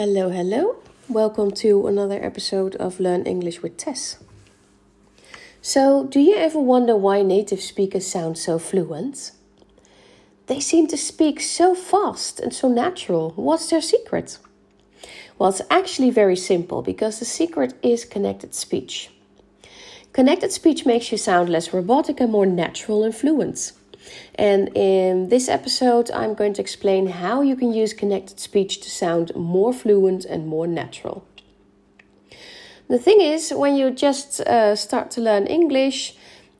Hello, hello. Welcome to another episode of Learn English with Tess. So, do you ever wonder why native speakers sound so fluent? They seem to speak so fast and so natural. What's their secret? Well, it's actually very simple because the secret is connected speech. Connected speech makes you sound less robotic and more natural and fluent. And in this episode, I'm going to explain how you can use connected speech to sound more fluent and more natural. The thing is, when you just uh, start to learn English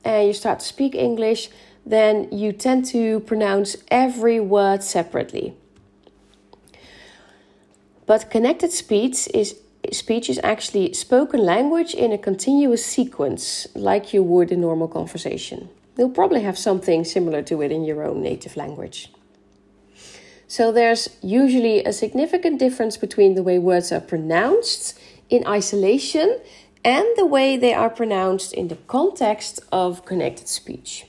and you start to speak English, then you tend to pronounce every word separately. But connected speech is speech is actually spoken language in a continuous sequence, like you would in normal conversation. You'll probably have something similar to it in your own native language. So there's usually a significant difference between the way words are pronounced in isolation and the way they are pronounced in the context of connected speech.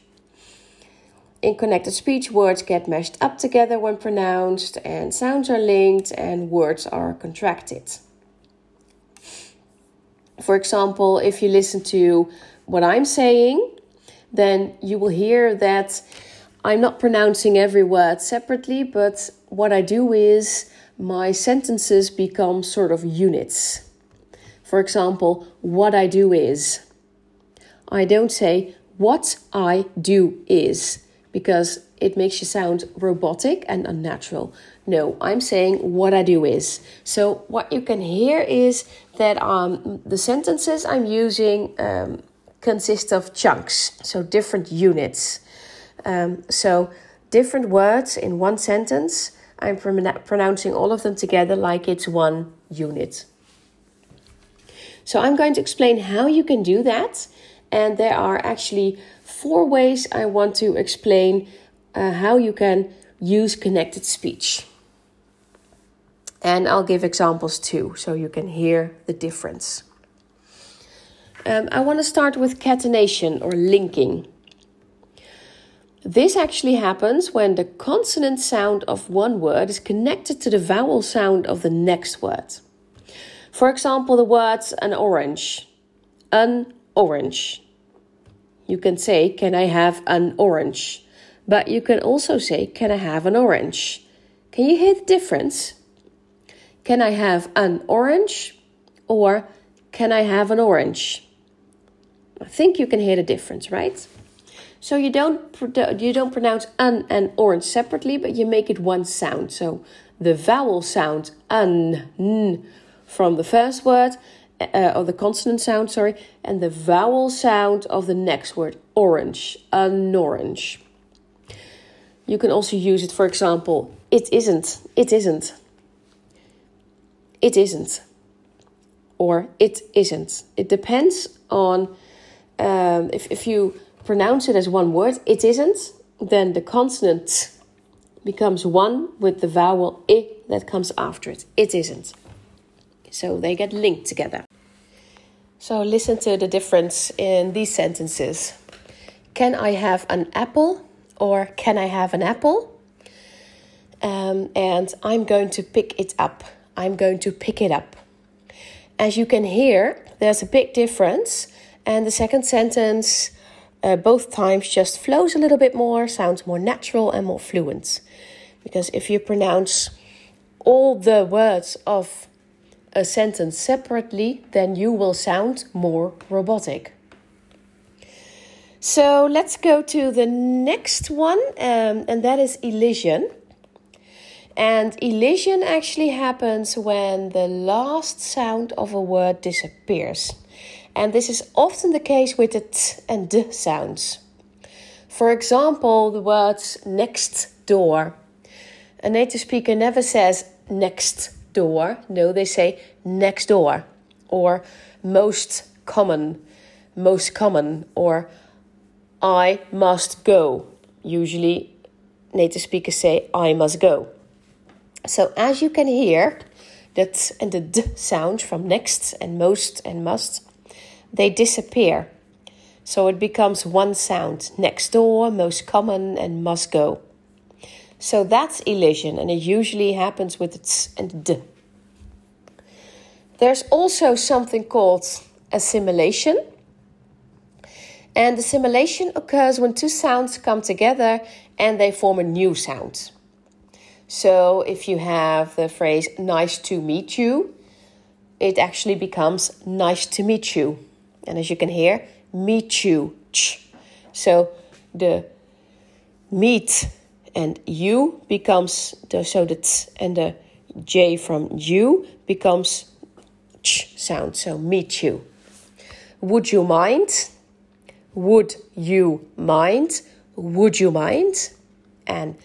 In connected speech, words get mashed up together when pronounced, and sounds are linked, and words are contracted. For example, if you listen to what I'm saying, then you will hear that I'm not pronouncing every word separately, but what I do is my sentences become sort of units. For example, what I do is. I don't say what I do is because it makes you sound robotic and unnatural. No, I'm saying what I do is. So, what you can hear is that um, the sentences I'm using um, consist of chunks, so different units. Um, so different words in one sentence, I'm pronouncing all of them together like it's one unit. So I'm going to explain how you can do that. And there are actually four ways I want to explain uh, how you can use connected speech. And I'll give examples too, so you can hear the difference. Um, I want to start with catenation or linking. This actually happens when the consonant sound of one word is connected to the vowel sound of the next word. For example, the words an orange, an orange. You can say, Can I have an orange? But you can also say, Can I have an orange? Can you hear the difference? Can I have an orange? Or Can I have an orange? I think you can hear the difference, right? So you don't you don't pronounce an and orange separately, but you make it one sound. So the vowel sound an n from the first word uh, or the consonant sound, sorry, and the vowel sound of the next word orange, an orange. You can also use it, for example, it isn't, it isn't, it isn't, or it isn't. It depends on um, if, if you pronounce it as one word, it isn't, then the consonant becomes one with the vowel i that comes after it. It isn't. So they get linked together. So listen to the difference in these sentences. Can I have an apple? Or can I have an apple? Um, and I'm going to pick it up. I'm going to pick it up. As you can hear, there's a big difference and the second sentence, uh, both times, just flows a little bit more, sounds more natural and more fluent. Because if you pronounce all the words of a sentence separately, then you will sound more robotic. So let's go to the next one, um, and that is elision. And elision actually happens when the last sound of a word disappears and this is often the case with the t and d sounds. For example, the words next door. A native speaker never says next door, no, they say next door, or most common, most common, or I must go. Usually, native speakers say I must go. So, as you can hear, the t and the d sounds from next and most and must they disappear. So it becomes one sound next door, most common, and must go. So that's elision, and it usually happens with ts and d. there's also something called assimilation. And assimilation occurs when two sounds come together and they form a new sound. So if you have the phrase nice to meet you, it actually becomes nice to meet you. And as you can hear, meet you. Ch. So the meet and you becomes the so the t and the j from you becomes ch sound. So meet you. Would you mind? Would you mind? Would you mind? And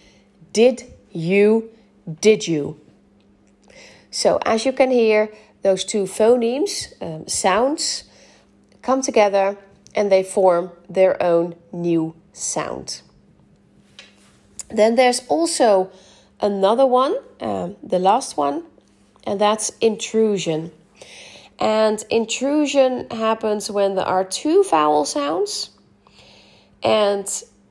did you? Did you? So as you can hear, those two phonemes, um, sounds, come together and they form their own new sound. Then there's also another one, um, the last one, and that's intrusion. And intrusion happens when there are two vowel sounds. And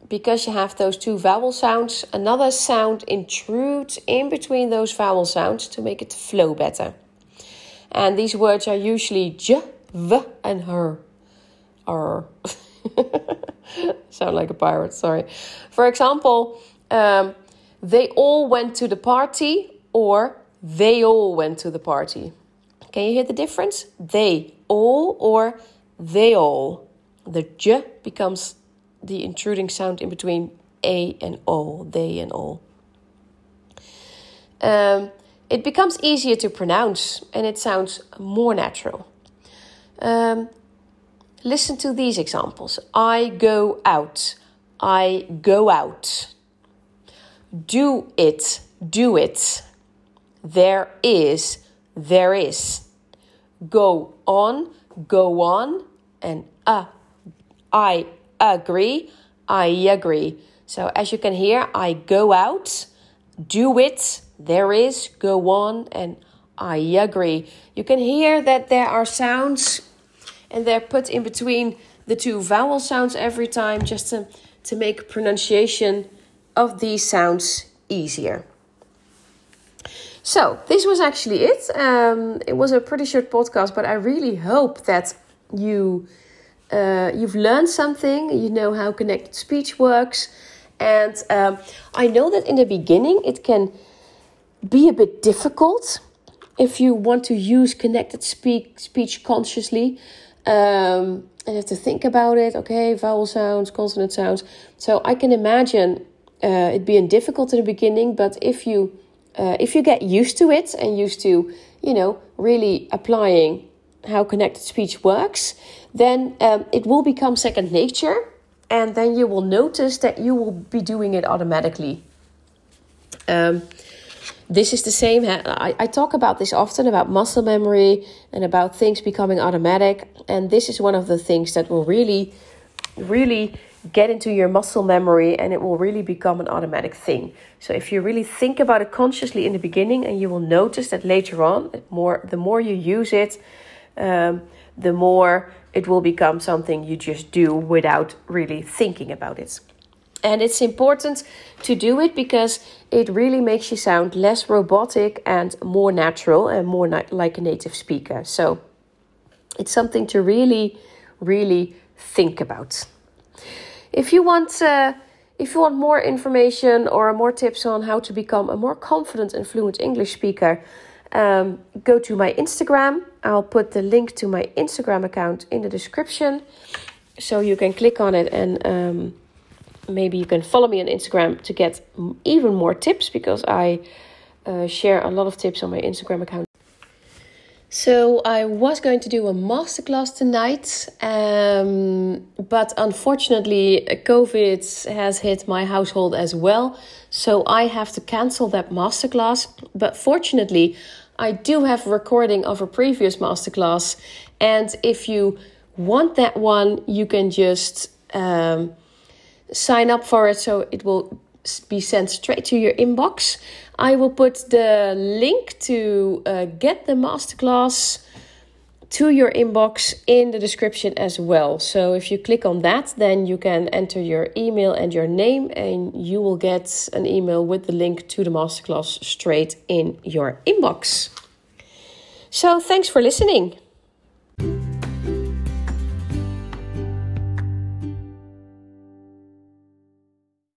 because you have those two vowel sounds, another sound intrudes in between those vowel sounds to make it flow better. And these words are usually j, v, and her. Or sound like a pirate, sorry. For example, um, they all went to the party, or they all went to the party. Can you hear the difference? They all or they all. The j becomes the intruding sound in between a and all, they and all. Um, it becomes easier to pronounce and it sounds more natural. Um, listen to these examples I go out, I go out. Do it, do it. There is, there is. Go on, go on. And uh, I agree, I agree. So as you can hear, I go out, do it, there is, go on, and I agree. You can hear that there are sounds and they're put in between the two vowel sounds every time just to, to make pronunciation of these sounds easier. So, this was actually it. Um, it was a pretty short podcast, but I really hope that you uh, you've learned something. You know how connected speech works, and um, I know that in the beginning it can be a bit difficult if you want to use connected speak speech consciously. Um, and have to think about it. Okay, vowel sounds, consonant sounds. So I can imagine uh, it being difficult in the beginning, but if you uh, if you get used to it and used to, you know, really applying how connected speech works, then um, it will become second nature, and then you will notice that you will be doing it automatically. Um, this is the same. I, I talk about this often about muscle memory and about things becoming automatic. And this is one of the things that will really, really get into your muscle memory and it will really become an automatic thing. So if you really think about it consciously in the beginning and you will notice that later on, more the more you use it, um, the more it will become something you just do without really thinking about it. And it's important to do it because it really makes you sound less robotic and more natural and more like a native speaker. So it's something to really, really think about. If you want, uh, if you want more information or more tips on how to become a more confident and fluent English speaker, um, go to my Instagram. I'll put the link to my Instagram account in the description, so you can click on it and. Um, maybe you can follow me on Instagram to get even more tips because I uh, share a lot of tips on my Instagram account. So I was going to do a masterclass tonight, um, but unfortunately, COVID has hit my household as well. So I have to cancel that masterclass. But fortunately, I do have a recording of a previous masterclass, and if you want that one, you can just um, sign up for it so it will be sent straight to your inbox. I will put the link to uh, get the masterclass to your inbox in the description as well. So if you click on that, then you can enter your email and your name, and you will get an email with the link to the masterclass straight in your inbox. So thanks for listening.